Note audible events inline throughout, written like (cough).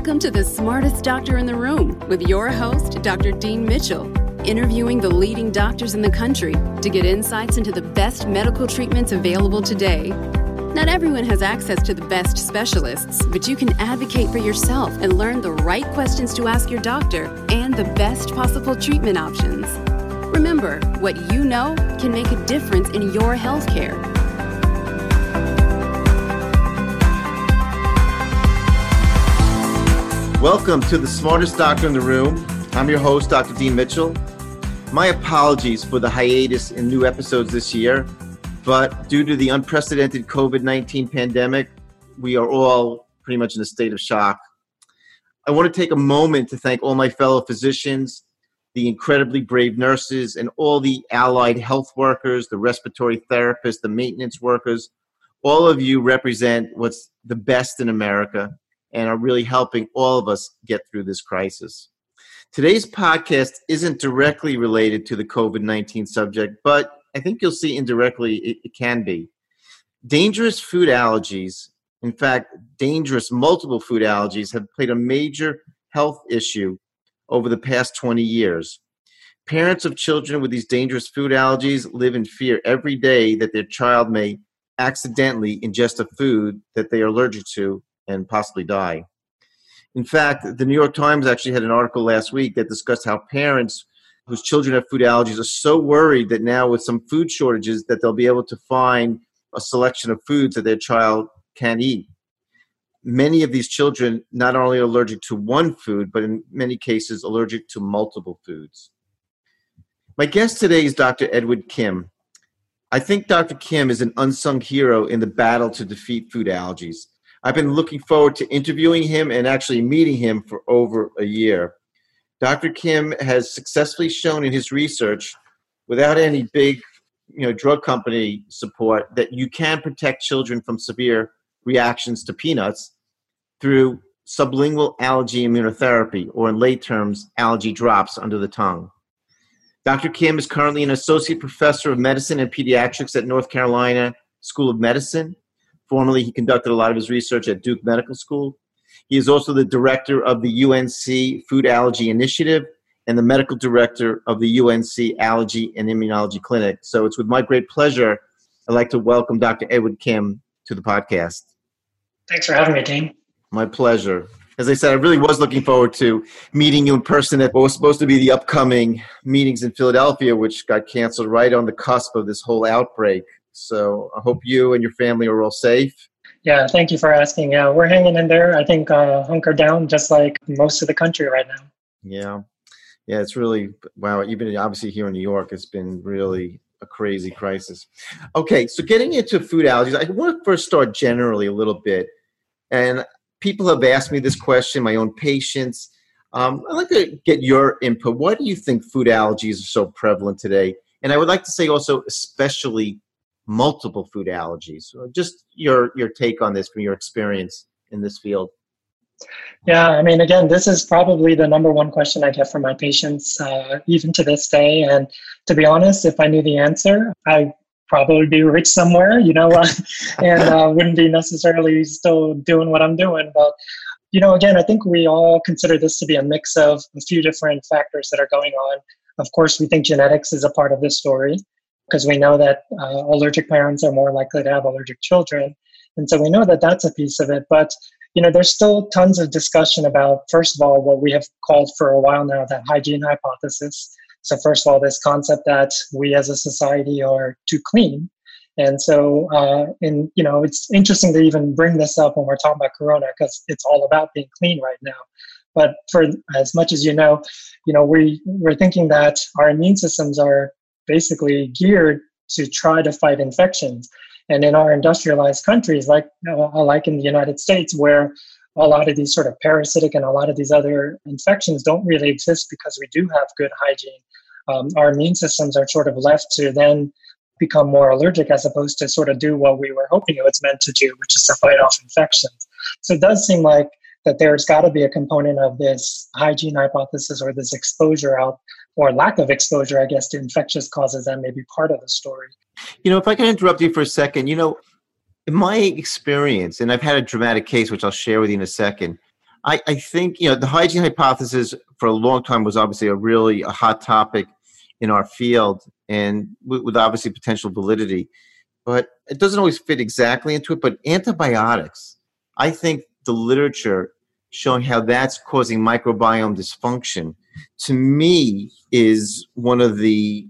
Welcome to the smartest doctor in the room with your host, Dr. Dean Mitchell, interviewing the leading doctors in the country to get insights into the best medical treatments available today. Not everyone has access to the best specialists, but you can advocate for yourself and learn the right questions to ask your doctor and the best possible treatment options. Remember, what you know can make a difference in your healthcare. Welcome to the smartest doctor in the room. I'm your host, Dr. Dean Mitchell. My apologies for the hiatus in new episodes this year, but due to the unprecedented COVID 19 pandemic, we are all pretty much in a state of shock. I want to take a moment to thank all my fellow physicians, the incredibly brave nurses, and all the allied health workers, the respiratory therapists, the maintenance workers. All of you represent what's the best in America and are really helping all of us get through this crisis. Today's podcast isn't directly related to the COVID 19 subject, but I think you'll see indirectly it, it, can be. Dangerous food allergies, in fact, dangerous multiple food allergies, have played a major health issue over the past 20 years. Parents of children with these dangerous food allergies live in fear every day that their child may accidentally ingest a food that they are allergic to and possibly die. In fact, the New York Times actually had an article last week that discussed how parents whose children have food allergies are so worried that now with some food shortages that they'll be able to find a selection of foods that their child can eat. Many of these children not only are allergic to one food, but in many cases allergic to multiple foods. My guest today is Dr. Edwin Kim. I think Dr. Kim is an unsung hero in the battle to defeat food allergies. I've been looking forward to interviewing him and actually meeting him for over a year. Dr. Kim has successfully shown in his research, without any big you know, drug company support, that you can protect children from severe reactions to peanuts through sublingual allergy immunotherapy, or in lay terms, allergy drops under the tongue. Dr. Kim is currently an associate professor of medicine and pediatrics at North Carolina School of Medicine Formerly, he conducted a lot of his research at Duke Medical School. He is also the director of the UNC Food Allergy Initiative and the medical director of the UNC Allergy and Immunology Clinic. So it's with my great pleasure I'd like to welcome Dr. Edwin Kim to the podcast. Thanks for having me, Dean. My pleasure. As I said, I really was looking forward to meeting you in person at what was supposed to be the upcoming meetings in Philadelphia, which got canceled right on the cusp of this whole outbreak. So I hope you and your family are all safe. Yeah, thank you for asking. Yeah, we're hanging in there. I think uh, hunker down, just like most of the country right now. Yeah, yeah, it's really wow. Even obviously here in New York, it's been really a crazy crisis. Okay, so getting into food allergies, I want to first start generally a little bit, and people have asked me this question. My own patients. Um, I'd like to get your input. Why do you think food allergies are so prevalent today? And I would like to say also, especially multiple food allergies. So just your your take on this from your experience in this field. Yeah, I mean, again, this is probably the number one question I get from my patients, uh, even to this day. And to be honest, if I knew the answer, I probably be rich somewhere, you know, (laughs) and uh, wouldn't be necessarily still doing what I'm doing. But you know, again, I think we all consider this to be a mix of a few different factors that are going on. Of course, we think genetics is a part of this story because we know that uh, allergic parents are more likely to have allergic children. And so we know that that's a piece of it. But you know, there's still tons of discussion about, first of all, what we have called for a while now that hygiene hypothesis. So, first of all, this concept that we as a society are too clean. And so, uh, in you know, it's interesting to even bring this up when we're talking about Corona because it's all about being clean right now. But for as much as you know, you know, we we're thinking that our immune systems are basically geared to try to fight infections. And in our industrialized countries, like uh, like in the United States, where a lot of these sort of parasitic and a lot of these other infections don't really exist because we do have good hygiene. Um, our immune systems are sort of left to then become more allergic as opposed to sort of do what we were hoping it was meant to do, which is to fight off infections. So it does seem like that there's got to be a component of this hygiene hypothesis or this exposure out or lack of exposure, I guess, to infectious causes that may be part of the story. You know, if I can interrupt you for a second, you know, in my experience, and I've had a dramatic case which I'll share with you in a second, I, I think you know the hygiene hypothesis for a long time was obviously a really a hot topic in our field and with, with obviously potential validity, but it doesn't always fit exactly into it. But antibiotics, I think the literature showing how that's causing microbiome dysfunction to me is one of the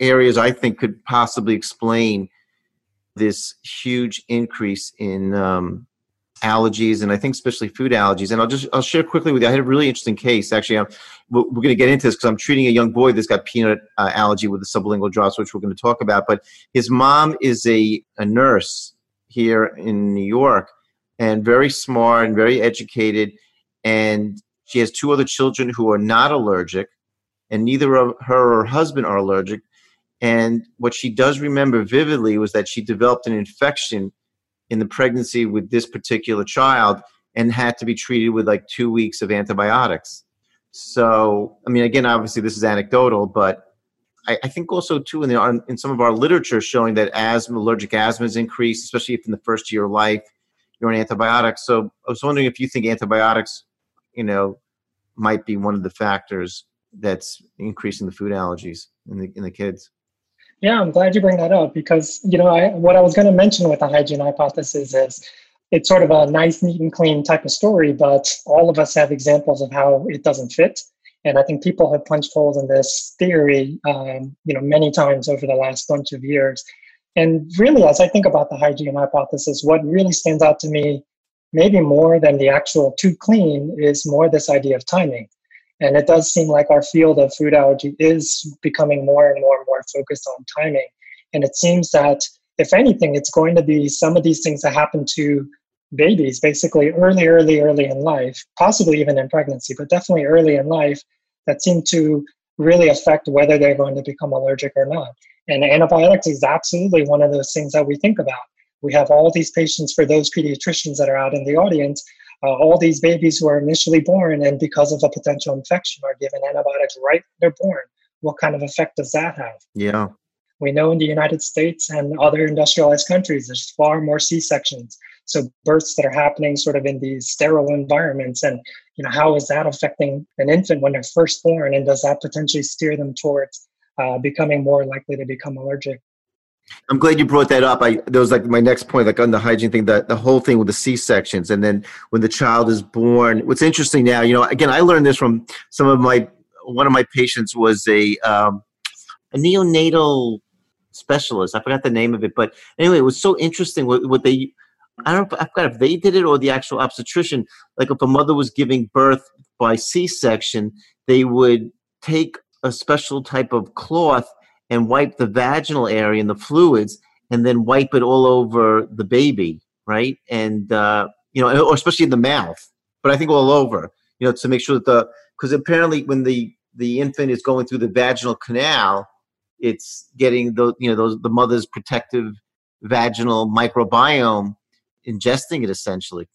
areas I think could possibly explain this huge increase in um, allergies and I think especially food allergies. And I'll just I'll share quickly with you. I had a really interesting case. Actually, I'm, we're, we're going to get into this because I'm treating a young boy that's got peanut uh, allergy with the sublingual drops, which we're going to talk about. But his mom is a a nurse here in New York, and very smart and very educated, and she has two other children who are not allergic, and neither of her or her husband are allergic. And what she does remember vividly was that she developed an infection in the pregnancy with this particular child and had to be treated with like two weeks of antibiotics. So, I mean, again, obviously this is anecdotal, but I, I think also too in, the, in some of our literature showing that asthma, allergic asthma is increased, especially if in the first year of life you're on antibiotics. So I was wondering if you think antibiotics, you know, might be one of the factors that's increasing the food allergies in the in the kids. Yeah, I'm glad you bring that up because you know I, what I was going to mention with the hygiene hypothesis is it's sort of a nice, neat, and clean type of story, but all of us have examples of how it doesn't fit. And I think people have punched holes in this theory, um, you know, many times over the last bunch of years. And really, as I think about the hygiene hypothesis, what really stands out to me, maybe more than the actual too clean, is more this idea of timing. And it does seem like our field of food allergy is becoming more and more and more focused on timing. And it seems that, if anything, it's going to be some of these things that happen to babies basically early, early, early in life, possibly even in pregnancy, but definitely early in life that seem to really affect whether they're going to become allergic or not. And antibiotics is absolutely one of those things that we think about. We have all these patients for those pediatricians that are out in the audience uh, all these babies who are initially born and because of a potential infection are given antibiotics right when they're born. What kind of effect does that have? Yeah. We know in the United States and other industrialized countries, there's far more C-sections. So births that are happening sort of in these sterile environments. And, you know, how is that affecting an infant when they're first born? And does that potentially steer them towards uh, becoming more likely to become allergic? I'm glad you brought that up. I that was like my next point, like on the hygiene thing, that the whole thing with the C sections, and then when the child is born. What's interesting now, you know, again, I learned this from some of my one of my patients was a um, a neonatal specialist. I forgot the name of it, but anyway, it was so interesting what, what they. I don't. I forgot if they did it or the actual obstetrician. Like if a mother was giving birth by C section, they would take a special type of cloth and wipe the vaginal area and the fluids and then wipe it all over the baby, right? And, uh, you know, or especially in the mouth, but I think all over, you know, to make sure that the, because apparently when the, the infant is going through the vaginal canal, it's getting the, you know, those, the mother's protective vaginal microbiome ingesting it essentially.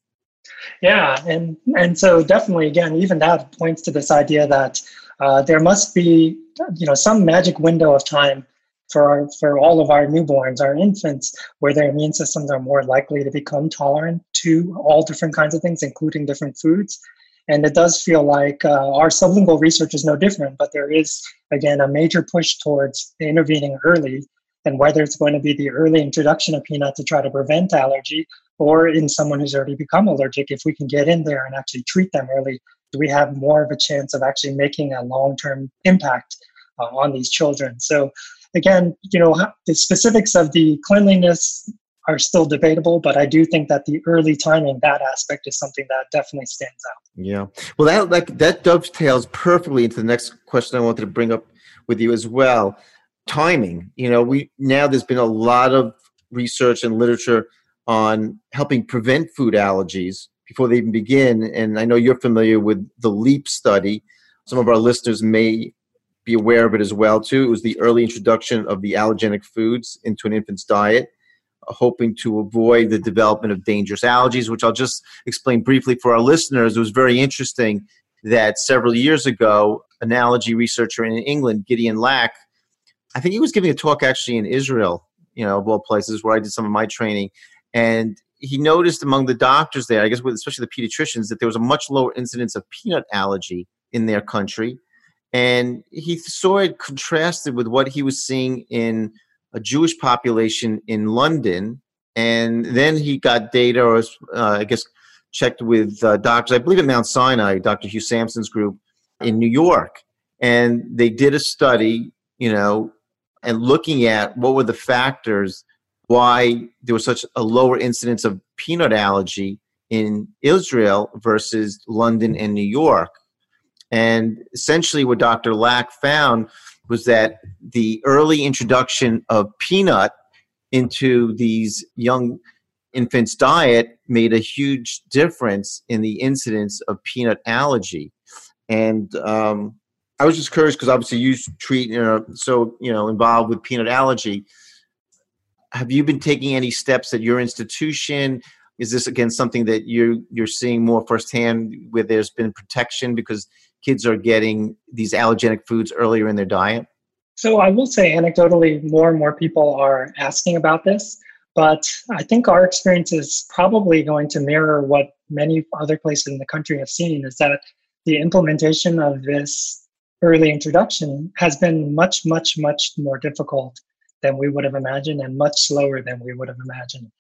Yeah, and and so definitely again, even that points to this idea that uh, there must be you know some magic window of time for our, for all of our newborns, our infants, where their immune systems are more likely to become tolerant to all different kinds of things, including different foods. And it does feel like uh, our sublingual research is no different, but there is, again, a major push towards intervening early. And whether it's going to be the early introduction of peanut to try to prevent allergy or in someone who's already become allergic, if we can get in there and actually treat them early, we have more of a chance of actually making a long term impact uh, on these children. So, again, you know, the specifics of the cleanliness are still debatable, but I do think that the early timing, that aspect is something that definitely stands out. Yeah. Well, that like that dovetails perfectly into the next question I wanted to bring up with you as well. Timing. You know, we now there's been a lot of research and literature on helping prevent food allergies before they even begin. And I know you're familiar with the LEAP study. Some of our listeners may be aware of it as well too. It was the early introduction of the allergenic foods into an infant's diet, uh, hoping to avoid the development of dangerous allergies, which I'll just explain briefly for our listeners. It was very interesting that several years ago, an allergy researcher in England, Gideon Lack, I think he was giving a talk actually in Israel, you know, of all places, where I did some of my training, and he noticed among the doctors there, I guess, especially the pediatricians, that there was a much lower incidence of peanut allergy in their country. And he saw it contrasted with what he was seeing in a Jewish population in London. And then he got data, or uh, I guess, checked with uh, doctors, I believe at Mount Sinai, Dr. Hugh Sampson's group in New York. And they did a study, you know, and looking at what were the factors why there was such a lower incidence of peanut allergy in Israel versus London and New York. And essentially, what Dr. Lack found was that the early introduction of peanut into these young infants' diet made a huge difference in the incidence of peanut allergy. And um, I was just curious because obviously you treat, you know, so you know, involved with peanut allergy. Have you been taking any steps at your institution? Is this again something that you you're seeing more firsthand, where there's been protection because kids are getting these allergenic foods earlier in their diet? So I will say anecdotally, more and more people are asking about this. But I think our experience is probably going to mirror what many other places in the country have seen is that the implementation of this early introduction has been much, much, much more difficult than we would have imagined and much slower than we would have imagined.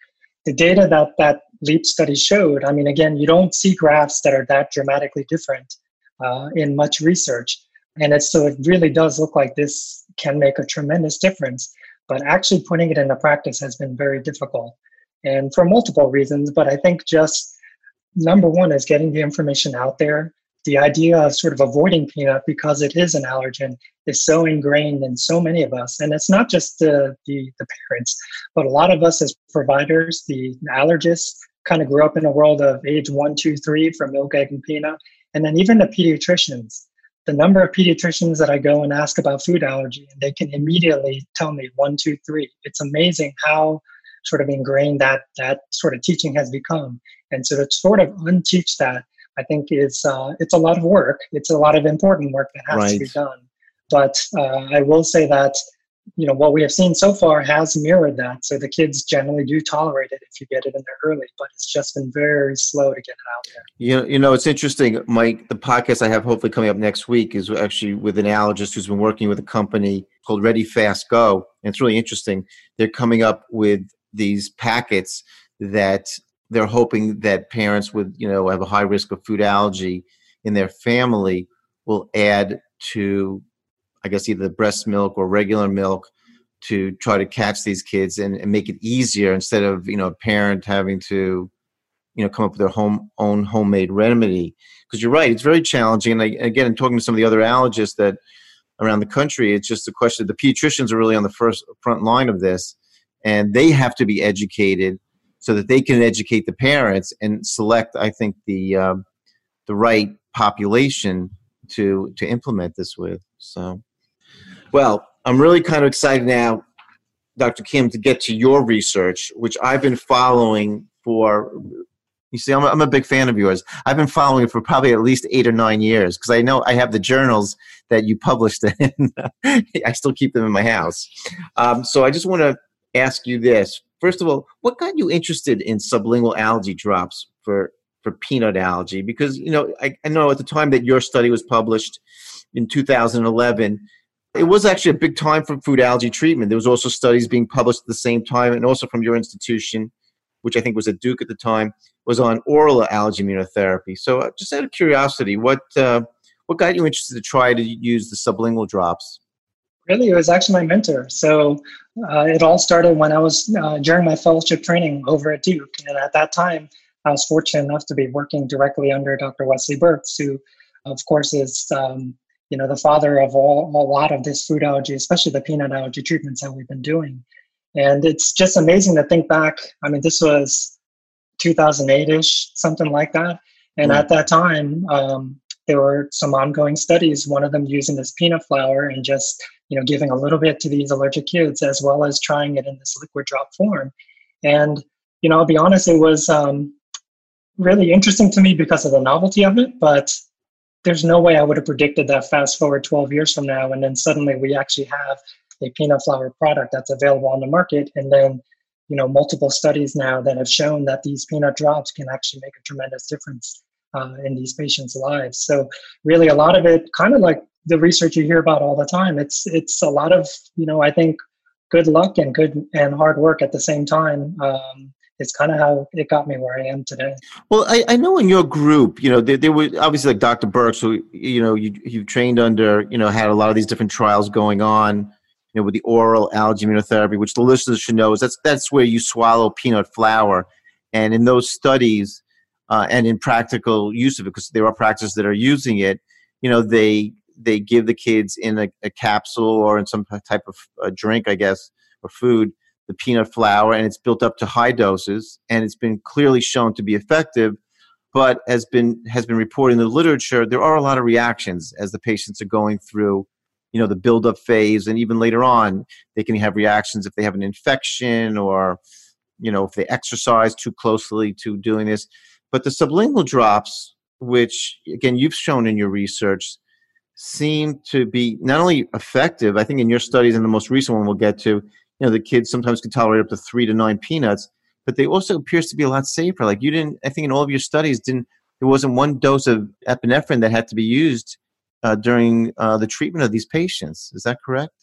The data that that LEAP study showed, I mean, again, you don't see graphs that are that dramatically different uh, in much research. And it's, so it really does look like this can make a tremendous difference but actually putting it into practice has been very difficult and for multiple reasons but i think just number one is getting the information out there the idea of sort of avoiding peanut because it is an allergen is so ingrained in so many of us and it's not just the, the, the parents but a lot of us as providers the allergists kind of grew up in a world of age one two three for milk egg and peanut and then even the pediatricians the number of pediatricians that I go and ask about food allergy, and they can immediately tell me one, two, three. It's amazing how sort of ingrained that that sort of teaching has become. And so to sort of unteach that, I think is uh, it's a lot of work. It's a lot of important work that has right. to be done. But uh, I will say that you know what we have seen so far has mirrored that so the kids generally do tolerate it if you get it in there early but it's just been very slow to get it out there you know, you know it's interesting mike the podcast i have hopefully coming up next week is actually with an allergist who's been working with a company called ready fast go and it's really interesting they're coming up with these packets that they're hoping that parents with you know have a high risk of food allergy in their family will add to I guess either the breast milk or regular milk to try to catch these kids and, and make it easier instead of you know a parent having to you know come up with their home own homemade remedy. Because you're right it's very challenging and I, again in talking to some of the other allergists that around the country it's just a question the pediatricians are really on the first front line of this and they have to be educated so that they can educate the parents and select i think the um, the right population to to implement this with so well, I'm really kind of excited now, Dr. Kim, to get to your research, which I've been following for. You see, I'm a, I'm a big fan of yours. I've been following it for probably at least eight or nine years because I know I have the journals that you published in. (laughs) I still keep them in my house. Um, so I just want to ask you this. First of all, what got you interested in sublingual allergy drops for, for peanut allergy? Because, you know, I, I know at the time that your study was published in 2011, it was actually a big time for food allergy treatment. There was also studies being published at the same time, and also from your institution, which I think was at Duke at the time, was on oral allergy immunotherapy. So, uh, just out of curiosity, what uh, what got you interested to try to use the sublingual drops? Really, it was actually my mentor. So uh, it all started when I was uh, during my fellowship training over at Duke, and at that time, I was fortunate enough to be working directly under Dr. Wesley Burks, who, of course, is um, you know the father of all a lot of this food allergy, especially the peanut allergy treatments that we've been doing. And it's just amazing to think back. I mean, this was 2008ish, something like that. And mm. at that time, um, there were some ongoing studies. One of them using this peanut flour and just you know giving a little bit to these allergic kids, as well as trying it in this liquid drop form. And you know, I'll be honest, it was um, really interesting to me because of the novelty of it, but there's no way I would have predicted that fast forward 12 years from now. And then suddenly we actually have a peanut flour product that's available on the market. And then, you know multiple studies now that have shown that these peanut drops can actually make a tremendous difference uh, in these patients' lives. So really, a lot of it, kind of like the research you hear about all the time, it's it's a lot of you know I think good luck and good and hard work at the same time. Um, it's kind of how it got me where I am today. Well, I, I know in your group, you know, there, there were obviously like Dr. Burks, who, you know, you, you trained under, you know, had a lot of these different trials going on, you know, with the oral allergy immunotherapy, which the listeners should know is that's, that's where you swallow peanut flour. And in those studies uh, and in practical use of it, because there are practices that are using it, you know, they, they give the kids in a, a capsule or in some type of uh, drink, I guess, or food, the peanut flour, and it's built up to high doses, and it's been clearly shown to be effective. But has been has been reported in the literature, there are a lot of reactions as the patients are going through, you know, the buildup phase, and even later on, they can have reactions if they have an infection or, you know, if they exercise too closely to doing this. But the sublingual drops, which again you've shown in your research, seem to be not only effective. I think in your studies, and the most recent one we'll get to, you know the kids sometimes can tolerate up to three to nine peanuts but they also appears to be a lot safer like you didn't i think in all of your studies didn't there wasn't one dose of epinephrine that had to be used uh, during uh, the treatment of these patients is that correct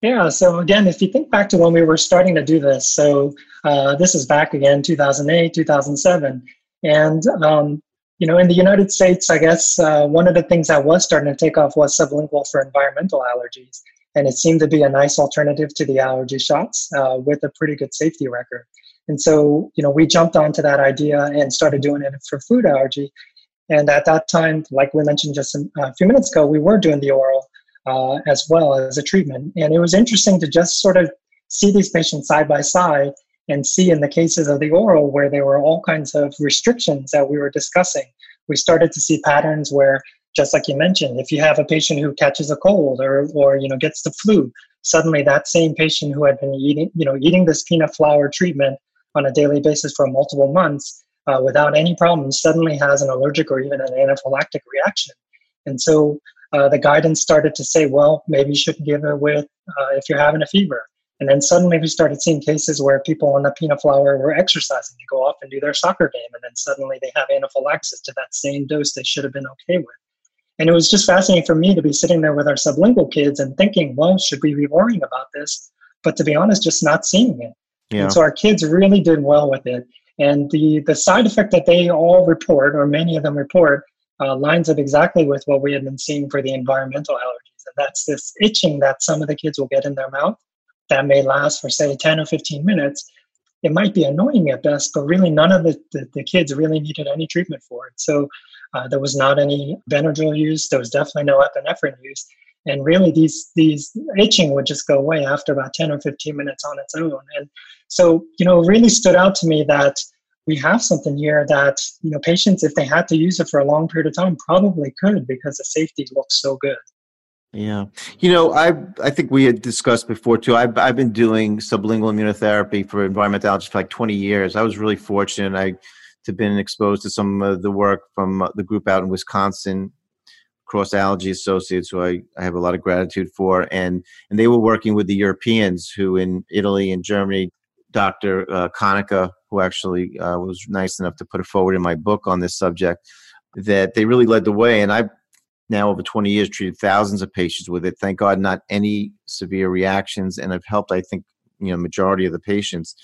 yeah so again if you think back to when we were starting to do this so uh, this is back again 2008 2007 and um, you know in the united states i guess uh, one of the things that was starting to take off was sublingual for environmental allergies and it seemed to be a nice alternative to the allergy shots uh, with a pretty good safety record. And so, you know, we jumped onto that idea and started doing it for food allergy. And at that time, like we mentioned just a few minutes ago, we were doing the oral uh, as well as a treatment. And it was interesting to just sort of see these patients side by side and see in the cases of the oral where there were all kinds of restrictions that we were discussing. We started to see patterns where just like you mentioned, if you have a patient who catches a cold or, or you know gets the flu, suddenly that same patient who had been eating, you know, eating this peanut flour treatment on a daily basis for multiple months uh, without any problems suddenly has an allergic or even an anaphylactic reaction. And so uh, the guidance started to say, well, maybe you shouldn't give it with uh, if you're having a fever. And then suddenly we started seeing cases where people on the peanut flour were exercising to go off and do their soccer game, and then suddenly they have anaphylaxis to that same dose they should have been okay with. And it was just fascinating for me to be sitting there with our sublingual kids and thinking, well, should we be worrying about this? But to be honest, just not seeing it. Yeah. And so our kids really did well with it. And the, the side effect that they all report, or many of them report, uh, lines up exactly with what we had been seeing for the environmental allergies. And that's this itching that some of the kids will get in their mouth that may last for, say, 10 or 15 minutes. It might be annoying at best, but really none of the, the, the kids really needed any treatment for it. So uh, there was not any Benadryl use. There was definitely no epinephrine use. And really, these these itching would just go away after about 10 or 15 minutes on its own. And so, you know, really stood out to me that we have something here that, you know, patients, if they had to use it for a long period of time, probably could because the safety looks so good. Yeah, you know, I I think we had discussed before too. I've I've been doing sublingual immunotherapy for environmental allergies for like 20 years. I was really fortunate. I to been exposed to some of the work from the group out in Wisconsin, Cross Allergy Associates, who I, I have a lot of gratitude for, and and they were working with the Europeans who in Italy and Germany, Dr. Uh, Konica, who actually uh, was nice enough to put it forward in my book on this subject, that they really led the way, and I've now over 20 years treated thousands of patients with it. Thank God, not any severe reactions, and I've helped I think you know majority of the patients.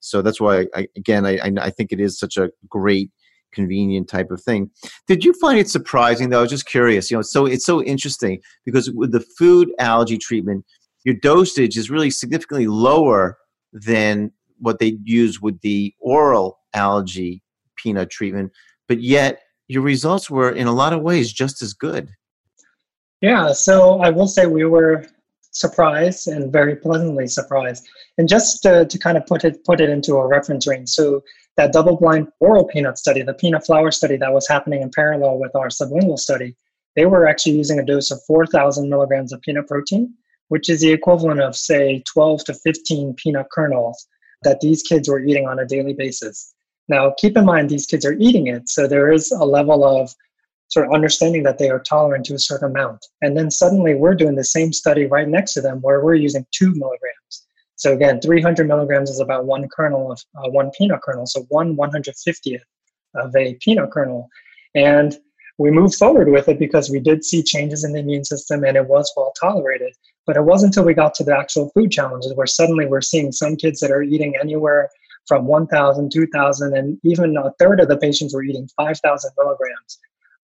So that's why, I, again, I, I think it is such a great convenient type of thing. Did you find it surprising though? I was just curious. You know, so it's so interesting because with the food allergy treatment, your dosage is really significantly lower than what they use with the oral allergy peanut treatment, but yet your results were in a lot of ways just as good. Yeah, so I will say we were surprised and very pleasantly surprised. And just to, to kind of put it put it into a reference range, so that double-blind oral peanut study, the peanut flour study that was happening in parallel with our sublingual study, they were actually using a dose of 4,000 milligrams of peanut protein, which is the equivalent of say 12 to 15 peanut kernels that these kids were eating on a daily basis. Now, keep in mind these kids are eating it, so there is a level of sort of understanding that they are tolerant to a certain amount. And then suddenly we're doing the same study right next to them where we're using two milligrams. So again, 300 milligrams is about one kernel of uh, one peanut kernel. So one 150th of a peanut kernel. And we moved forward with it because we did see changes in the immune system and it was well tolerated. But it wasn't until we got to the actual food challenges where suddenly we're seeing some kids that are eating anywhere from 1,000, 2,000, and even a third of the patients were eating 5,000 milligrams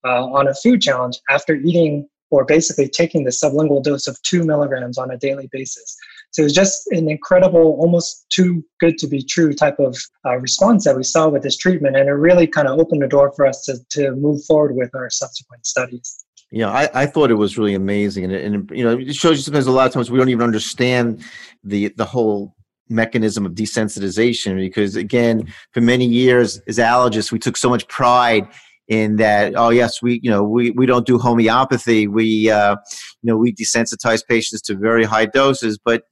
uh, on a food challenge after eating or basically taking the sublingual dose of two milligrams on a daily basis. So it was just an incredible, almost too good to be true type of uh, response that we saw with this treatment. And it really kind of opened the door for us to, to move forward with our subsequent studies. Yeah, I, I thought it was really amazing. And, and, you know, it shows you sometimes a lot of times we don't even understand the, the whole mechanism of desensitization because again for many years as allergists we took so much pride in that oh yes we you know we, we don't do homeopathy. We uh, you know we desensitize patients to very high doses. But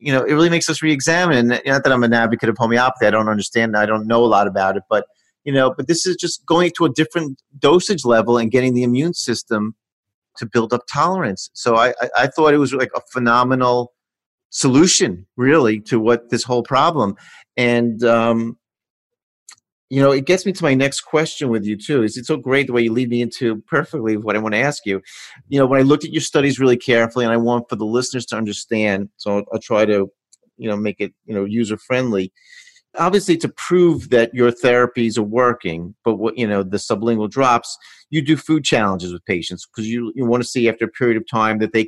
you know it really makes us re-examine. And not that i'm an advocate of homeopathy. I don't understand. I don't know a lot about it. But you know but this is just going to a different dosage level and getting the immune system to build up tolerance. So i i, I thought it was like a phenomenal solution really to what this whole problem and um you know, it gets me to my next question with you too. Is it so great the way you lead me into perfectly what I want to ask you? You know, when I looked at your studies really carefully, and I want for the listeners to understand, so I'll, I'll try to, you know, make it you know user friendly. Obviously, to prove that your therapies are working, but what you know, the sublingual drops, you do food challenges with patients because you you want to see after a period of time that they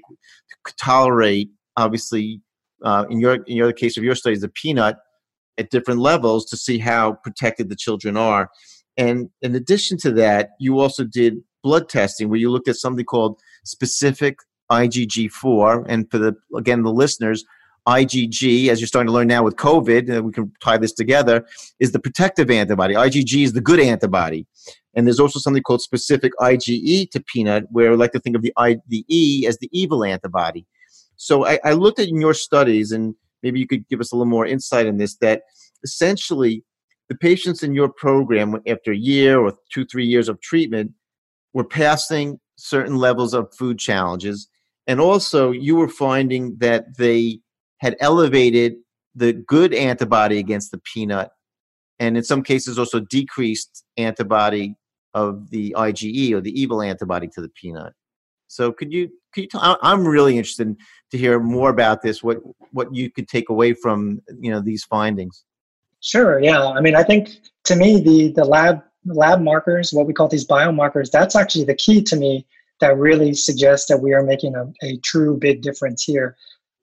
could tolerate. Obviously, uh, in your in your case of your studies, the peanut at different levels to see how protected the children are. And in addition to that, you also did blood testing where you looked at something called specific IgG4. And for the again the listeners, IgG, as you're starting to learn now with COVID, and we can tie this together, is the protective antibody. IgG is the good antibody. And there's also something called specific IgE to peanut, where I like to think of the, I, the E as the evil antibody. So I, I looked at in your studies, and maybe you could give us a little more insight in this that essentially the patients in your program after a year or two three years of treatment were passing certain levels of food challenges and also you were finding that they had elevated the good antibody against the peanut and in some cases also decreased antibody of the IgE or the evil antibody to the peanut. So could you could you tell, I'm really interested in, to hear more about this. What what you could take away from you know these findings? Sure. Yeah. I mean, I think to me the the lab lab markers, what we call these biomarkers, that's actually the key to me that really suggests that we are making a, a true big difference here.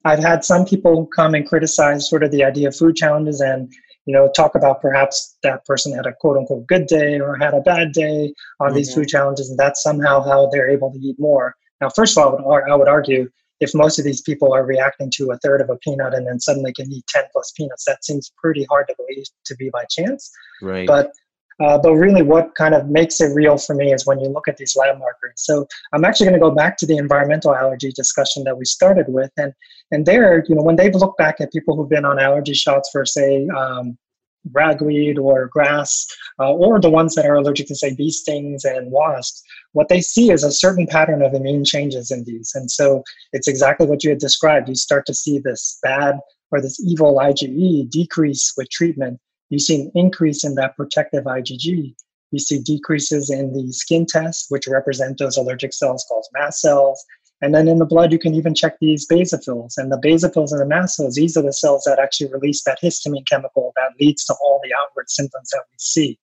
I've had some people come and criticize sort of the idea of food challenges and you know talk about perhaps that person had a quote unquote good day or had a bad day on mm-hmm. these food challenges and that's somehow how they're able to eat more now, first of all, I would, argue if most of these people are reacting to a third of a peanut and then suddenly can eat 10 plus peanuts, that seems pretty hard to believe to be by chance. Right. But uh, but really, what kind of makes it real for me is when you look at these lab markers. So I'm actually going to go back to the environmental allergy discussion that we started with, and and there, you know, when they've looked back at people who've been on allergy shots for say um, ragweed or grass, uh, or the ones that are allergic to, say, bee stings and wasps, what they see is a certain pattern of immune changes in these. And so it's exactly what you had described. You start to see this bad or this evil IgE decrease with treatment. You see an increase in that protective IgG. You see decreases in the skin tests, which represent those allergic cells called mast cells. And then in the blood, you can even check these basophils. And the basophils and the mast cells, these are the cells that actually release that histamine chemical that leads to all the outward symptoms that we see.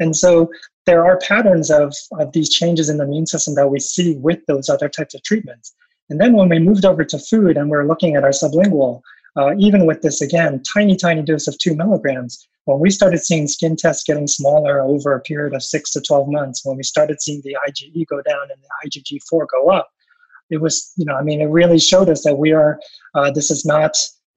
And so there are patterns of, of these changes in the immune system that we see with those other types of treatments. And then when we moved over to food and we're looking at our sublingual, uh, even with this, again, tiny, tiny dose of two milligrams, when we started seeing skin tests getting smaller over a period of six to 12 months, when we started seeing the IgE go down and the IgG4 go up, it was, you know, I mean, it really showed us that we are, uh, this is not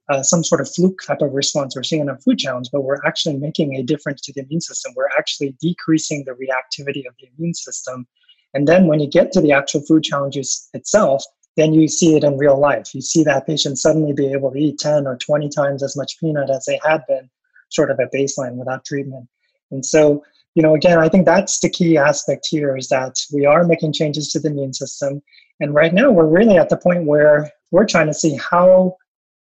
uh, some sort of fluke type of response we're seeing in a food challenge, but we're actually making a difference to the immune system. We're actually decreasing the reactivity of the immune system. And then when you get to the actual food challenges itself, then you see it in real life. You see that patient suddenly be able to eat 10 or 20 times as much peanut as they had been sort of at baseline without treatment. And so, you know, again, I think that's the key aspect here is that we are making changes to the immune system and right now, we're really at the point where we're trying to see how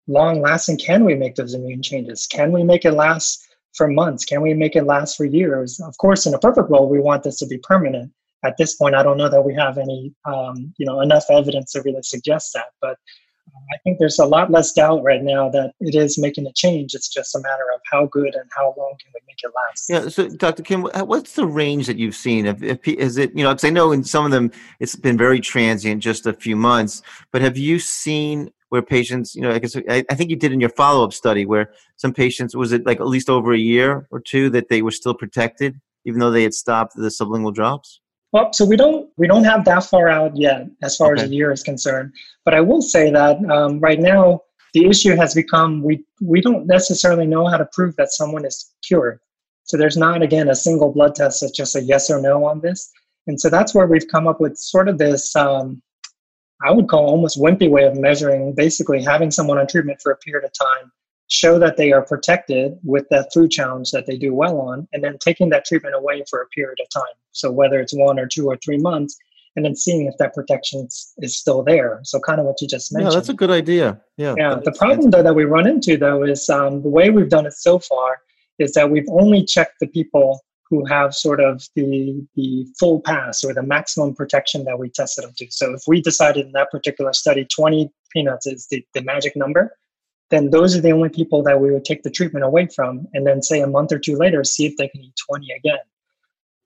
long lasting can we make those immune changes? Can we make it last for months? Can we make it last for years? Of course, in a perfect world, we want this to be permanent. At this point, I don't know that we have any, um, you know, enough evidence to really suggest that. But I think there's a lot less doubt right now that it is making a change. It's just a matter of how good and how long can we make it last. Yeah. So, Dr. Kim, what's the range that you've seen? If, if is it you know? Because I know in some of them it's been very transient, just a few months. But have you seen where patients, you know, I guess I, I think you did in your follow up study where some patients was it like at least over a year or two that they were still protected even though they had stopped the sublingual drops? Well, so we don't we don't have that far out yet as far okay. as a year is concerned. But I will say that um, right now the issue has become we we don't necessarily know how to prove that someone is cured. So there's not again a single blood test that's just a yes or no on this. And so that's where we've come up with sort of this um, I would call almost wimpy way of measuring basically having someone on treatment for a period of time show that they are protected with that food challenge that they do well on, and then taking that treatment away for a period of time. So whether it's one or two or three months, and then seeing if that protection is still there. So kind of what you just mentioned. Yeah, that's a good idea. Yeah. Yeah. The problem though that we run into though is um, the way we've done it so far is that we've only checked the people who have sort of the the full pass or the maximum protection that we tested them to. So if we decided in that particular study 20 peanuts is the, the magic number, then those are the only people that we would take the treatment away from and then say a month or two later see if they can eat 20 again.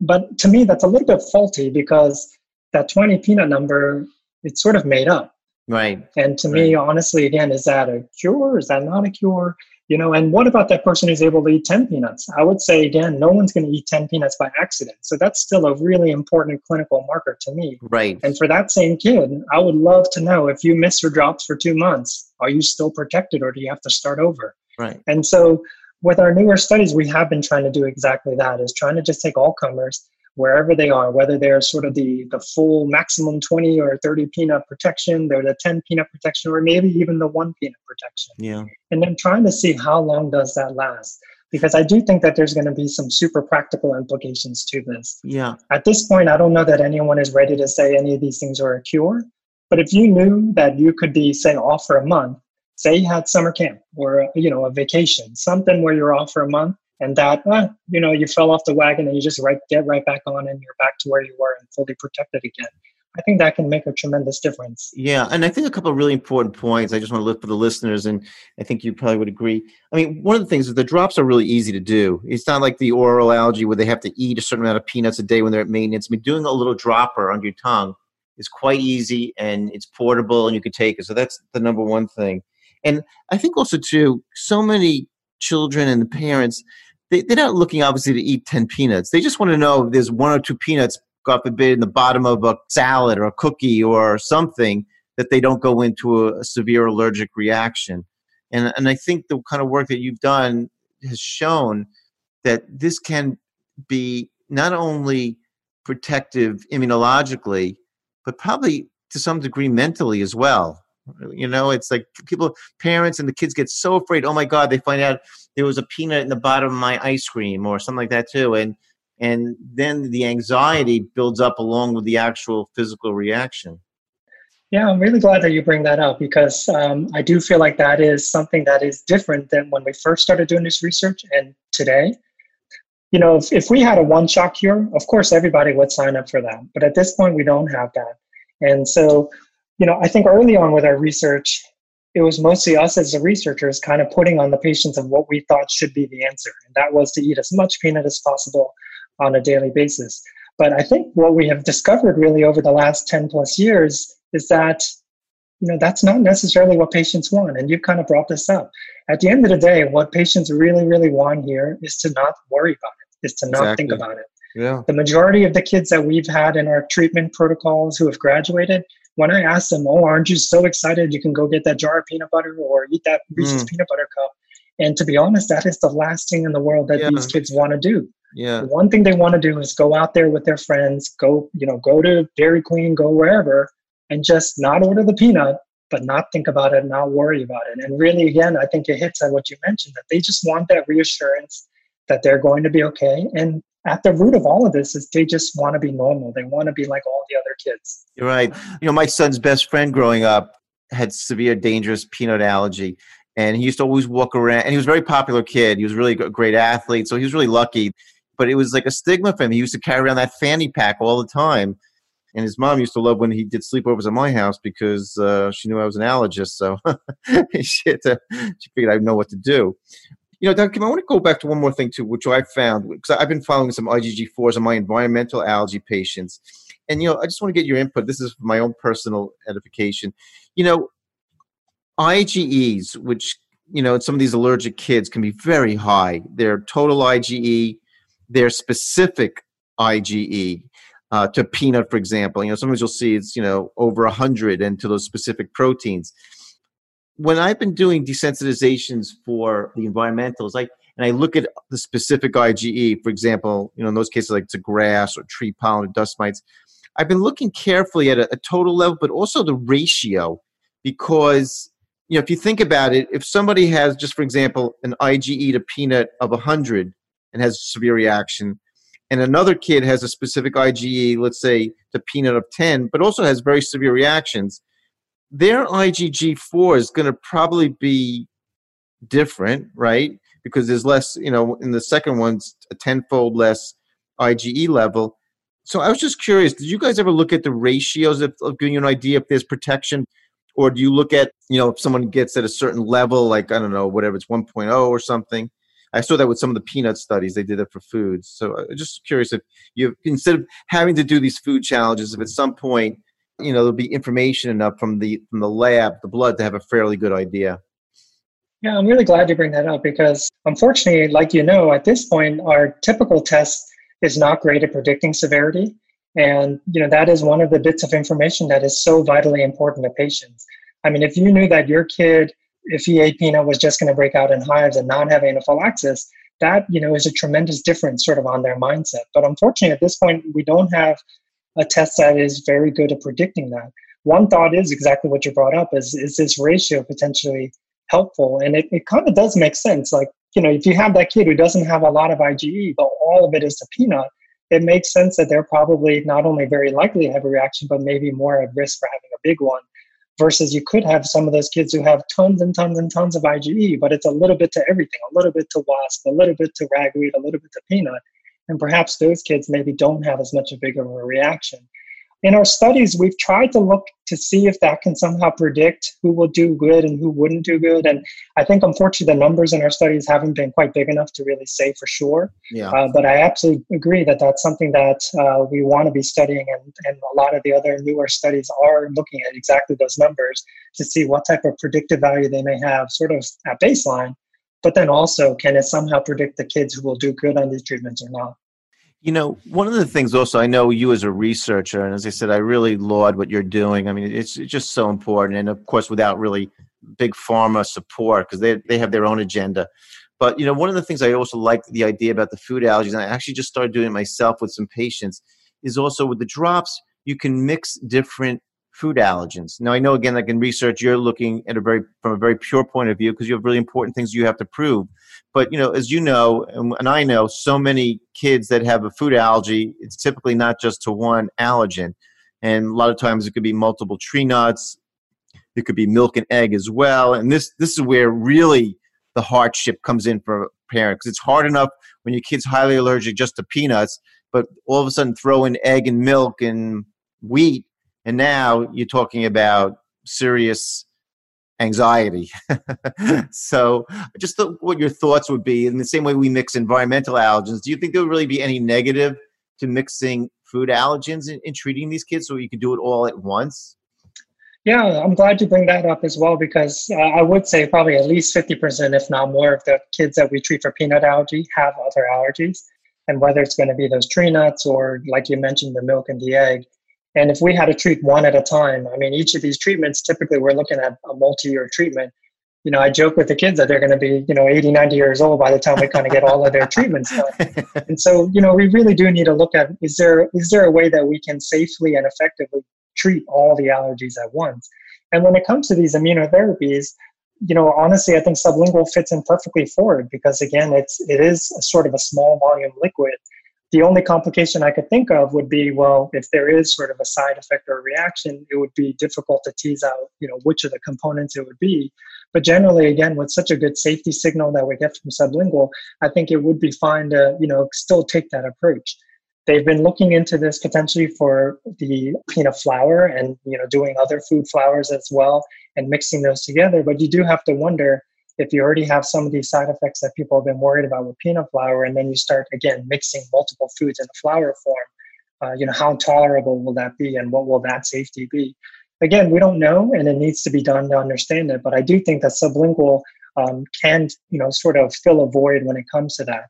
But to me that's a little bit faulty because that 20 peanut number it's sort of made up. Right. And to right. me honestly again is that a cure? Is that not a cure you know and what about that person who's able to eat 10 peanuts? I would say again no one's going to eat 10 peanuts by accident. So that's still a really important clinical marker to me. Right. And for that same kid i would love to know if you miss your drops for two months are you still protected or do you have to start over? Right. And so with our newer studies we have been trying to do exactly that is trying to just take all comers wherever they are, whether they're sort of the, the full maximum 20 or 30 peanut protection, they're the 10 peanut protection, or maybe even the one peanut protection. Yeah. And then trying to see how long does that last. Because I do think that there's going to be some super practical implications to this. Yeah. At this point, I don't know that anyone is ready to say any of these things are a cure. But if you knew that you could be, say, off for a month, say you had summer camp or you know a vacation, something where you're off for a month, and that uh, you know you fell off the wagon and you just right get right back on and you're back to where you were and fully protected again. I think that can make a tremendous difference. Yeah and i think a couple of really important points i just want to look for the listeners and i think you probably would agree. I mean one of the things is the drops are really easy to do. It's not like the oral allergy where they have to eat a certain amount of peanuts a day when they're at maintenance. I mean doing a little dropper on your tongue is quite easy and it's portable and you could take it. So that's the number one thing. And i think also too so many children and the parents they, they're not looking obviously to eat 10 peanuts. They just want to know if there's one or two peanuts, God forbid, in the bottom of a salad or a cookie or something that they don't go into a, a severe allergic reaction. And, and I think the kind of work that you've done has shown that this can be not only protective immunologically, but probably to some degree mentally as well. You know, it's like people, parents, and the kids get so afraid. Oh my God, they find out there was a peanut in the bottom of my ice cream or something like that too, and and then the anxiety builds up along with the actual physical reaction. Yeah, I'm really glad that you bring that up because um, I do feel like that is something that is different than when we first started doing this research and today. You know, if, if we had a one shot cure, of course everybody would sign up for that. But at this point, we don't have that. And so you know, I think early on with our research, it was mostly us as the researchers kind of putting on the patients of what we thought should be the answer. And that was to eat as much peanut as possible on a daily basis. But I think what we have discovered really over the last 10 plus years is that, you know, that's not necessarily what patients want. And you've kind of brought this up. At the end of the day, what patients really, really want here is to not worry about it, is to not exactly. think about it. Yeah. The majority of the kids that we've had in our treatment protocols who have graduated, when I ask them, "Oh, aren't you so excited? You can go get that jar of peanut butter or eat that Reese's mm. peanut butter cup." And to be honest, that is the last thing in the world that yeah. these kids want to do. Yeah. The one thing they want to do is go out there with their friends, go, you know, go to Dairy Queen, go wherever, and just not order the peanut, but not think about it, not worry about it. And really, again, I think it hits at what you mentioned that they just want that reassurance that they're going to be okay. And at the root of all of this is they just want to be normal. They want to be like all the other kids. You're right. You know, my son's best friend growing up had severe dangerous peanut allergy and he used to always walk around. And he was a very popular kid. He was really a great athlete, so he was really lucky. But it was like a stigma for him. He used to carry around that fanny pack all the time. And his mom used to love when he did sleepovers at my house because uh, she knew I was an allergist. So (laughs) she, to, she figured I'd know what to do. You know, Dr. Kim, I want to go back to one more thing too, which I found because I've been following some IgG4s on my environmental allergy patients. And, you know, I just want to get your input. This is my own personal edification. You know, IgEs, which, you know, some of these allergic kids can be very high. Their total IgE, their specific IgE. Uh, to peanut, for example, you know, sometimes you'll see it's you know over hundred, and to those specific proteins when I've been doing desensitizations for the environmentals, like and I look at the specific IgE, for example, you know, in those cases like to grass or tree pollen or dust mites, I've been looking carefully at a, a total level, but also the ratio, because you know, if you think about it, if somebody has just, for example, an IgE to peanut of 100 and has severe reaction, and another kid has a specific IgE, let's say, to peanut of 10, but also has very severe reactions, their IgG4 is going to probably be different, right? Because there's less, you know, in the second one's a tenfold less IgE level. So I was just curious, did you guys ever look at the ratios of, of giving you an idea if there's protection? Or do you look at, you know, if someone gets at a certain level, like, I don't know, whatever, it's 1.0 or something? I saw that with some of the peanut studies. They did that for foods. So I'm just curious if you, instead of having to do these food challenges, if at some point you know there'll be information enough from the from the lab the blood to have a fairly good idea. Yeah i'm really glad you bring that up because unfortunately like you know at this point our typical test is not great at predicting severity. And you know that is one of the bits of information that is so vitally important to patients. I mean if you knew that your kid if he ate peanut was just going to break out in hives and not have anaphylaxis that you know is a tremendous difference sort of on their mindset. But unfortunately at this point we don't have a test that is very good at predicting that. One thought is exactly what you brought up is, is this ratio potentially helpful? And it, it kind of does make sense. Like, you know, if you have that kid who doesn't have a lot of IgE, but all of it is a peanut, it makes sense that they're probably not only very likely to have a reaction, but maybe more at risk for having a big one. Versus you could have some of those kids who have tons and tons and tons of IgE, but it's a little bit to everything, a little bit to wasp, a little bit to ragweed, a little bit to peanut and perhaps those kids maybe don't have as much a big of a reaction. In our studies, we've tried to look to see if that can somehow predict who will do good and who wouldn't do good. And I think, unfortunately, the numbers in our studies haven't been quite big enough to really say for sure. Yeah. Uh, but I absolutely agree that that's something that uh, we want to be studying. And, and a lot of the other newer studies are looking at exactly those numbers to see what type of predictive value they may have, sort of at baseline but then also, can it somehow predict the kids who will do good on these treatments or not? You know, one of the things also, I know you as a researcher, and as I said, I really laud what you're doing. I mean, it's, it's just so important. And of course, without really big pharma support, because they, they have their own agenda. But, you know, one of the things I also like the idea about the food allergies, and I actually just started doing it myself with some patients, is also with the drops, you can mix different food allergens. Now I know again, like in research, you're looking at a very from a very pure point of view because you have really important things you have to prove. But you know, as you know, and I know, so many kids that have a food allergy, it's typically not just to one allergen, and a lot of times it could be multiple tree nuts. It could be milk and egg as well, and this this is where really the hardship comes in for a parent because it's hard enough when your kid's highly allergic just to peanuts, but all of a sudden throw in egg and milk and wheat and now you're talking about serious anxiety. (laughs) so, just the, what your thoughts would be in the same way we mix environmental allergens. Do you think there would really be any negative to mixing food allergens in, in treating these kids so you could do it all at once? Yeah, I'm glad you bring that up as well because uh, I would say probably at least 50%, if not more, of the kids that we treat for peanut allergy have other allergies. And whether it's going to be those tree nuts or, like you mentioned, the milk and the egg, and if we had to treat one at a time, I mean, each of these treatments, typically we're looking at a multi-year treatment. You know, I joke with the kids that they're going to be, you know, 80, 90 years old by the time we kind of get all of their treatments done. (laughs) And so, you know, we really do need to look at, is there, is there a way that we can safely and effectively treat all the allergies at once? And when it comes to these immunotherapies, you know, honestly, I think sublingual fits in perfectly for it because again, it's, it is a sort of a small volume liquid the only complication I could think of would be, well, if there is sort of a side effect or reaction, it would be difficult to tease out, you know, which of the components it would be. But generally, again, with such a good safety signal that we get from sublingual, I think it would be fine to, you know, still take that approach. They've been looking into this potentially for the peanut flour and, you know, doing other food flours as well and mixing those together. But you do have to wonder, if you already have some of these side effects that people have been worried about with peanut flour, and then you start again mixing multiple foods in a flour form, uh, you know, how tolerable will that be, and what will that safety be? Again, we don't know, and it needs to be done to understand it. But I do think that sublingual um, can, you know, sort of fill a void when it comes to that.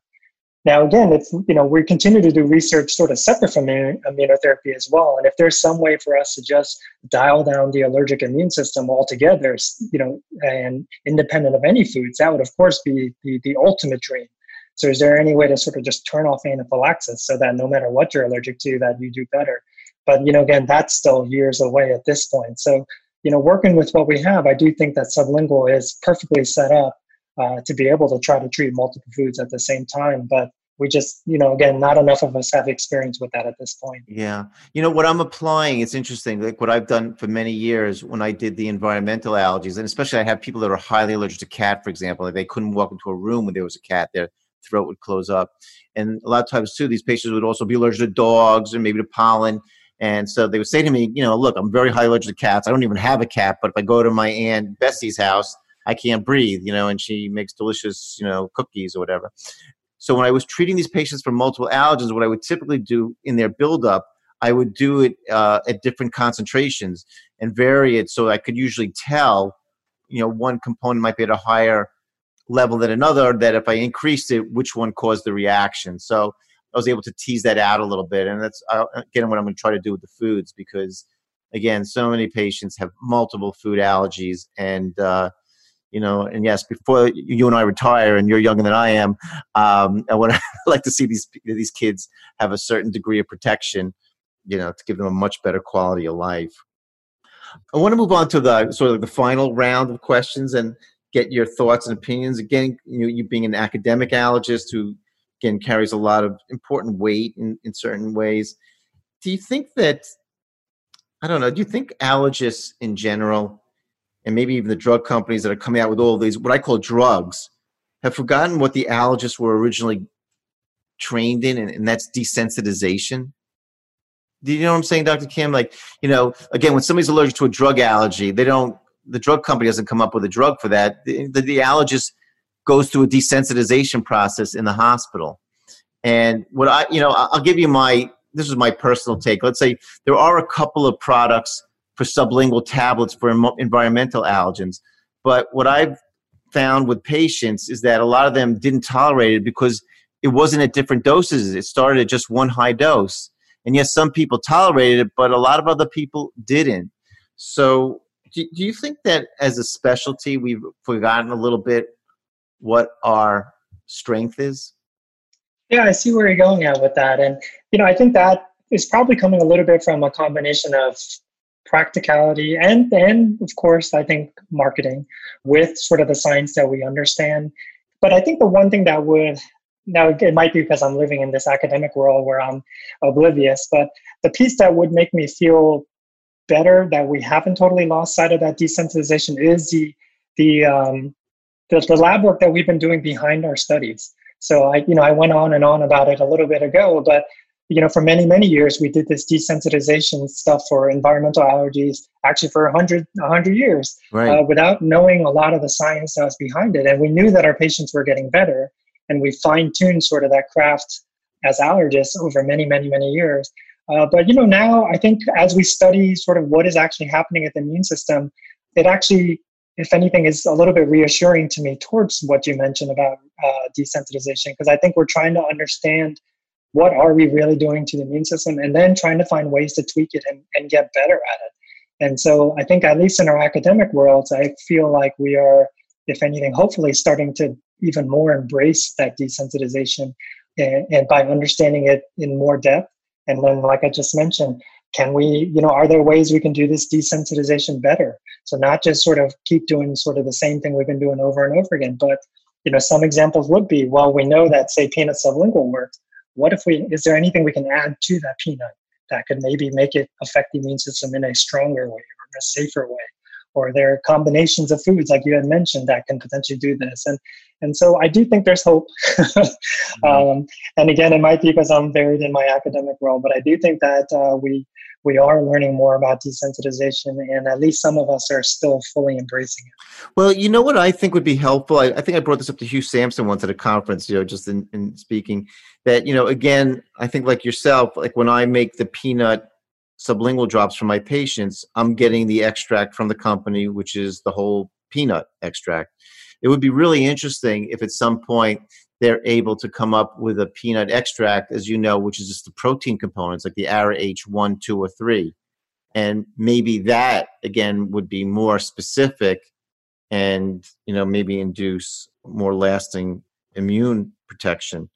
Now, again, it's you know we continue to do research sort of separate from immunotherapy as well. And if there's some way for us to just dial down the allergic immune system altogether, you know, and independent of any foods, that would of course be the, the ultimate dream. So, is there any way to sort of just turn off anaphylaxis so that no matter what you're allergic to, that you do better? But you know, again, that's still years away at this point. So, you know, working with what we have, I do think that sublingual is perfectly set up uh, to be able to try to treat multiple foods at the same time. But we just, you know, again, not enough of us have experience with that at this point. Yeah. You know, what I'm applying, it's interesting. Like what I've done for many years when I did the environmental allergies, and especially I have people that are highly allergic to cat, for example, like they couldn't walk into a room when there was a cat, their throat would close up. And a lot of times, too, these patients would also be allergic to dogs or maybe to pollen. And so they would say to me, you know, look, I'm very highly allergic to cats. I don't even have a cat, but if I go to my aunt Bessie's house, I can't breathe, you know, and she makes delicious, you know, cookies or whatever. So when I was treating these patients for multiple allergens, what I would typically do in their buildup, I would do it uh, at different concentrations and vary it so I could usually tell, you know, one component might be at a higher level than another. That if I increased it, which one caused the reaction. So I was able to tease that out a little bit, and that's uh, again what I'm going to try to do with the foods because, again, so many patients have multiple food allergies, and uh, you know, and yes, before you and I retire, and you're younger than I am, um, I would (laughs) like to see these these kids have a certain degree of protection, you know, to give them a much better quality of life. I want to move on to the sort of the final round of questions and get your thoughts and opinions. Again, you, you being an academic allergist who again carries a lot of important weight in, in certain ways. Do you think that I don't know? Do you think allergists in general and maybe even the drug companies that are coming out with all these what I call drugs have forgotten what the allergists were originally trained in, and, and that's desensitization. Do you know what I'm saying, Dr. Kim? Like, you know, again, when somebody's allergic to a drug allergy, they don't, the drug company doesn't come up with a drug for that. The, the, the allergist goes through a desensitization process in the hospital. And what I, you know, I'll give you my, this is my personal take. Let's say there are a couple of products for sublingual tablets for environmental allergens. But what I've found with patients is that a lot of them didn't tolerate it because it wasn't at different doses. It started at just one high dose. And yes, some people tolerated it, but a lot of other people didn't. So, do, do you think that as a specialty, we've forgotten a little bit what our strength is? Yeah, I see where you're going at with that. And, you know, I think that is probably coming a little bit from a combination of practicality and and of course i think marketing with sort of the science that we understand. But i think the one thing that would now it might be because i'm living in this academic world where i'm oblivious but the piece that would make me feel better that we haven't totally lost sight of that desensitization is the the um, the, the lab work that we've been doing behind our studies. So i you know i went on and on about it a little bit ago but you know, for many, many years, we did this desensitization stuff for environmental allergies, actually for 100, 100 years, right. uh, without knowing a lot of the science that was behind it. And we knew that our patients were getting better, and we fine tuned sort of that craft as allergists over many, many, many years. Uh, but, you know, now I think as we study sort of what is actually happening at the immune system, it actually, if anything, is a little bit reassuring to me towards what you mentioned about uh, desensitization, because I think we're trying to understand what are we really doing to the immune system and then trying to find ways to tweak it and, and get better at it. And so i think at least in our academic worlds i feel like we are if anything hopefully starting to even more embrace that desensitization and, and by understanding it in more depth. And then like i just mentioned can we you know are there ways we can do this desensitization better? So not just sort of keep doing sort of the same thing we've been doing over and over again but you know some examples would be well we know that say peanut sublingual works what if we is there anything we can add to that peanut that could maybe make it affect the immune system in a stronger way or a safer way? Or there are combinations of foods like you had mentioned that can potentially do this. And and so i do think there's hope. (laughs) Mm-hmm. um, and again it might be because i'm buried in my academic world but i do think that uh, we we are learning more about desensitization and at least some of us are still fully embracing it well you know what i think would be helpful i, I think i brought this up to hugh sampson once at a conference you know just in, in speaking that you know again i think like yourself like when i make the peanut sublingual drops for my patients, I'm getting the extract from the company, which is the whole peanut extract. It would be really interesting if at some point they're able to come up with a peanut extract, as you know, which is just the protein components like the ARA H1, 2, or 3. And maybe that, again, would be more specific and, you know, maybe induce more lasting immune protection.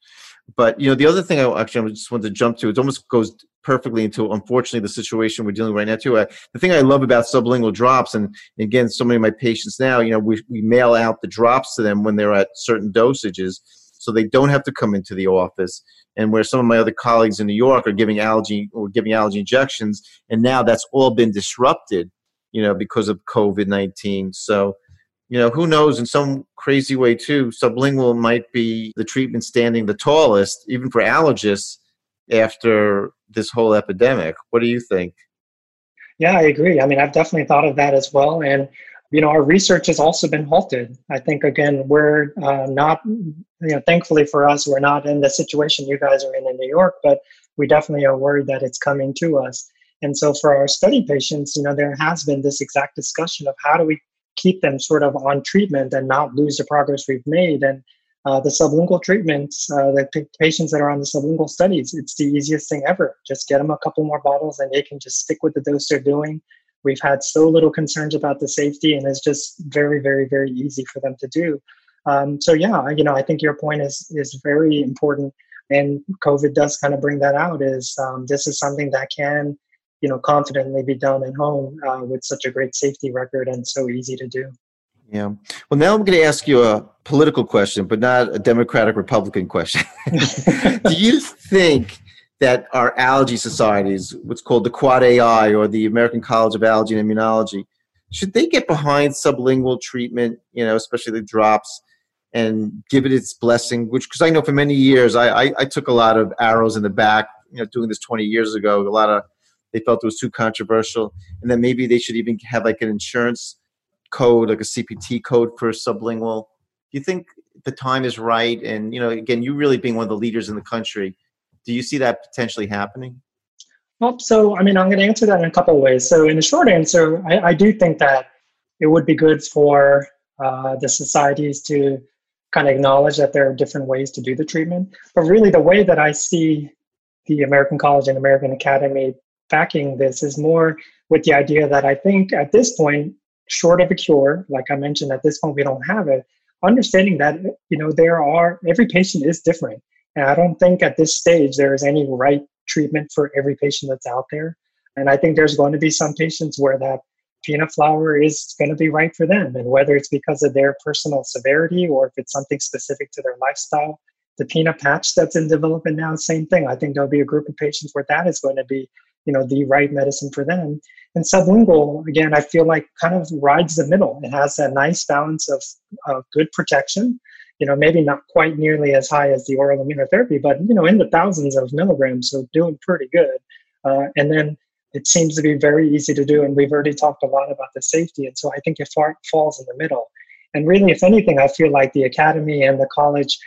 But, you know, the other thing I actually I just wanted to jump to, it almost goes perfectly into unfortunately the situation we're dealing right now too. Uh, the thing I love about sublingual drops, and again, so many of my patients now, you know, we we mail out the drops to them when they're at certain dosages, so they don't have to come into the office. And where some of my other colleagues in New York are giving allergy or giving allergy injections, and now that's all been disrupted, you know, because of COVID nineteen. So you know, who knows, in some crazy way too, sublingual might be the treatment standing the tallest, even for allergists, after this whole epidemic. What do you think? Yeah, I agree. I mean, I've definitely thought of that as well. And, you know, our research has also been halted. I think, again, we're uh, not, you know, thankfully for us, we're not in the situation you guys are in in New York, but we definitely are worried that it's coming to us. And so for our study patients, you know, there has been this exact discussion of how do we keep them sort of on treatment and not lose the progress we've made. And uh, the sublingual treatments, uh, the p- patients that are on the sublingual studies, it's the easiest thing ever. Just get them a couple more bottles and they can just stick with the dose they're doing. We've had so little concerns about the safety, and it's just very, very, very easy for them to do. Um, so yeah, you know, I think your point is is very important, and COVID does kind of bring that out. Is um, this is something that can, you know, confidently be done at home uh, with such a great safety record and so easy to do. Yeah. Well, now I'm going to ask you a political question, but not a Democratic Republican question. (laughs) Do you think that our allergy societies, what's called the Quad AI or the American College of Allergy and Immunology, should they get behind sublingual treatment, you know, especially the drops, and give it its blessing? Which, because I know for many years, I, I, I took a lot of arrows in the back, you know, doing this 20 years ago. A lot of they felt it was too controversial, and then maybe they should even have like an insurance code, like a CPT code for sublingual. Do you think the time is right? And you know, again, you really being one of the leaders in the country, do you see that potentially happening? Well, so I mean, I'm going to answer that in a couple of ways. So, in the short answer, I, I do think that it would be good for uh, the societies to kind of acknowledge that there are different ways to do the treatment. But really, the way that I see the American College and American Academy backing this is more with the idea that I think at this point short of a cure, like I mentioned, at this point we don't have it. Understanding that you know there are every patient is different, and I don't think at this stage there is any right treatment for every patient that's out there. And I think there's going to be some patients where that peanut flour is going to be right for them, and whether it's because of their personal severity or if it's something specific to their lifestyle. The peanut patch that's in development now, same thing. I think there'll be a group of patients where that is going to be you know the right medicine for them and sublingual again i feel like kind of rides the middle it has that nice balance of, of good protection you know maybe not quite nearly as high as the oral immunotherapy but you know in the thousands of milligrams so doing pretty good uh, and then it seems to be very easy to do and we've already talked a lot about the safety and so i think it falls in the middle and really if anything i feel like the academy and the college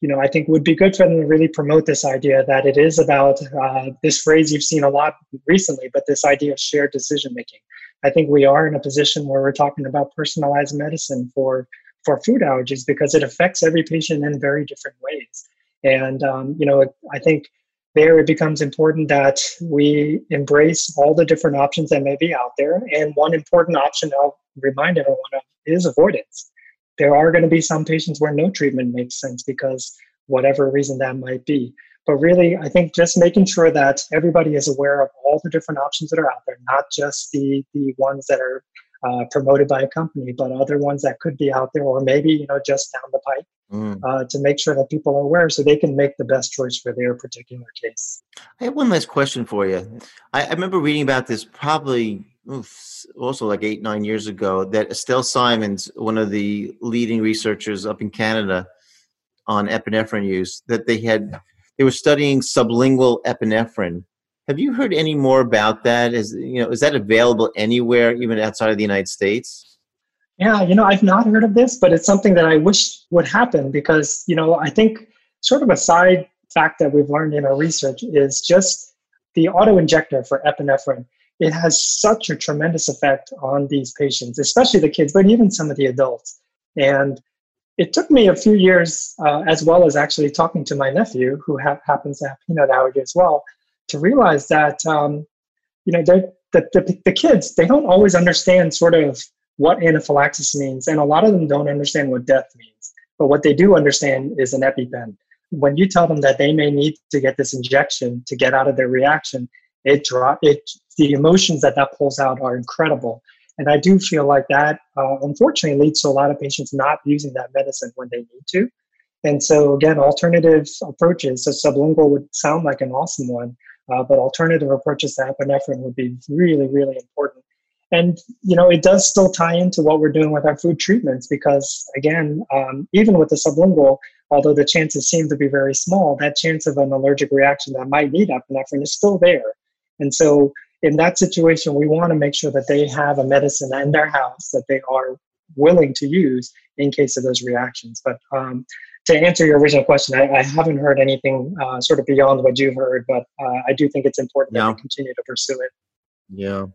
you know, I think would be good for them to really promote this idea that it is about uh, this phrase you've seen a lot recently, but this idea of shared decision making. I think we are in a position where we're talking about personalized medicine for for food allergies because it affects every patient in very different ways. And um, you know, I think there it becomes important that we embrace all the different options that may be out there. And one important option I'll remind everyone of is avoidance there are going to be some patients where no treatment makes sense because whatever reason that might be. But really, I think just making sure that everybody is aware of all the different options that are out there, not just the the ones that are uh, promoted by a company, but other ones that could be out there, or maybe you know just down the pipe, mm. uh, to make sure that people are aware, so they can make the best choice for their particular case. I have one last question for you. I, I remember reading about this probably oof, also like eight nine years ago that Estelle Simons, one of the leading researchers up in Canada on epinephrine use, that they had they were studying sublingual epinephrine have you heard any more about that? Is you know is that available anywhere, even outside of the United States? Yeah, you know, I've not heard of this, but it's something that I wish would happen because you know I think sort of a side fact that we've learned in our research is just the auto injector for epinephrine. It has such a tremendous effect on these patients, especially the kids, but even some of the adults. And it took me a few years, uh, as well as actually talking to my nephew, who ha- happens to have peanut allergy as well, to realize that um, you know the, the, the kids they don't always understand sort of what anaphylaxis means, and a lot of them don't understand what death means. But what they do understand is an EpiPen. When you tell them that they may need to get this injection to get out of their reaction, it draw it the emotions that that pulls out are incredible. And I do feel like that, uh, unfortunately, leads to a lot of patients not using that medicine when they need to. And so, again, alternative approaches, so sublingual would sound like an awesome one, uh, but alternative approaches to epinephrine would be really, really important. And you know, it does still tie into what we're doing with our food treatments because, again, um, even with the sublingual, although the chances seem to be very small, that chance of an allergic reaction that might need epinephrine is still there. And so, in that situation, we want to make sure that they have a medicine in their house that they are willing to use in case of those reactions. But um, to answer your original question, I, I haven't heard anything uh, sort of beyond what you've heard, but uh, I do think it's important yeah. that we continue to pursue it. Yeah.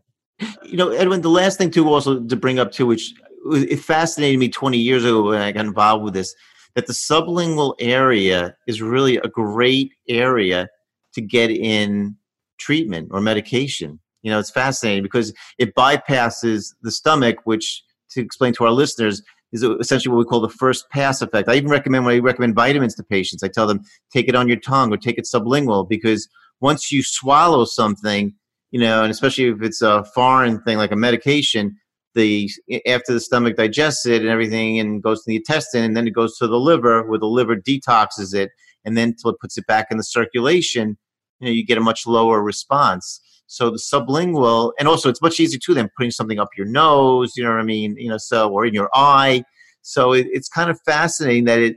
You know, Edwin, the last thing too, also to bring up too, which it fascinated me 20 years ago when I got involved with this, that the sublingual area is really a great area to get in treatment or medication. You know, it's fascinating because it bypasses the stomach, which to explain to our listeners is essentially what we call the first pass effect. I even recommend when I recommend vitamins to patients, I tell them take it on your tongue or take it sublingual because once you swallow something, you know, and especially if it's a foreign thing like a medication, the after the stomach digests it and everything and goes to the intestine and then it goes to the liver where the liver detoxes it and then until it puts it back in the circulation, you know, you get a much lower response. So the sublingual, and also it's much easier too than putting something up your nose, you know what I mean? You know, so, or in your eye. So it, it's kind of fascinating that it,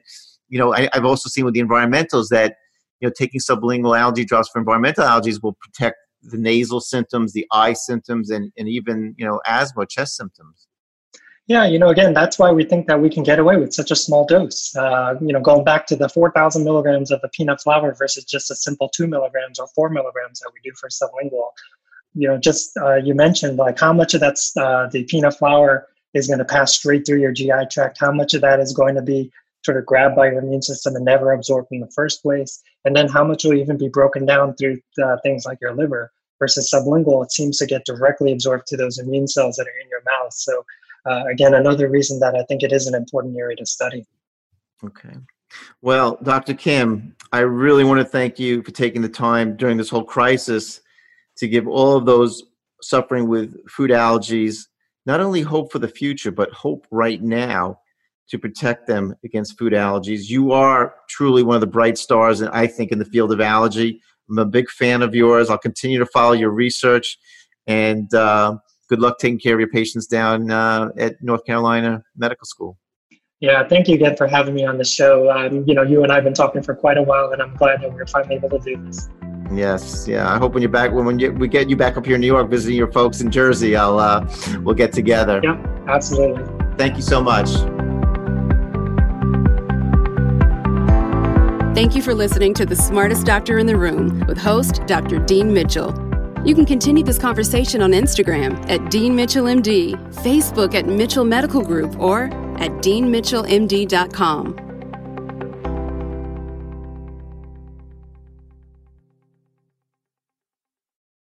you know, I, I've also seen with the environmentals that, you know, taking sublingual allergy drops for environmental allergies will protect the nasal symptoms, the eye symptoms, and, and even, you know, asthma, chest symptoms. Yeah, you know, again, that's why we think that we can get away with such a small dose. Uh, you know, going back to the 4,000 milligrams of the peanut flour versus just a simple two milligrams or four milligrams that we do for sublingual. You know, just uh, you mentioned like how much of that's uh, the peanut flour is going to pass straight through your GI tract, how much of that is going to be sort of grabbed by your immune system and never absorbed in the first place, and then how much will even be broken down through uh, things like your liver versus sublingual. It seems to get directly absorbed to those immune cells that are in your mouth. So uh, again, another reason that I think it is an important area to study. Okay. Well, Dr. Kim, I really want to thank you for taking the time during this whole crisis to give all of those suffering with food allergies not only hope for the future, but hope right now to protect them against food allergies. You are truly one of the bright stars, and I think, in the field of allergy. I'm a big fan of yours. I'll continue to follow your research, and uh, good luck taking care of your patients down uh, at North Carolina Medical School. Yeah, thank you again for having me on the show. Um, you know, you and I have been talking for quite a while, and I'm glad that we are finally able to do this. Yes, yeah. I hope when you're back, when, when you, we get you back up here in New York, visiting your folks in Jersey, I'll uh, we'll get together. Yeah, absolutely. Thank you so much. Thank you for listening to The Smartest Doctor in the Room with host Dr. Dean Mitchell. You can continue this conversation on Instagram at Dean Mitchell MD, Facebook at Mitchell Medical Group, or at deanmitchellmd.com.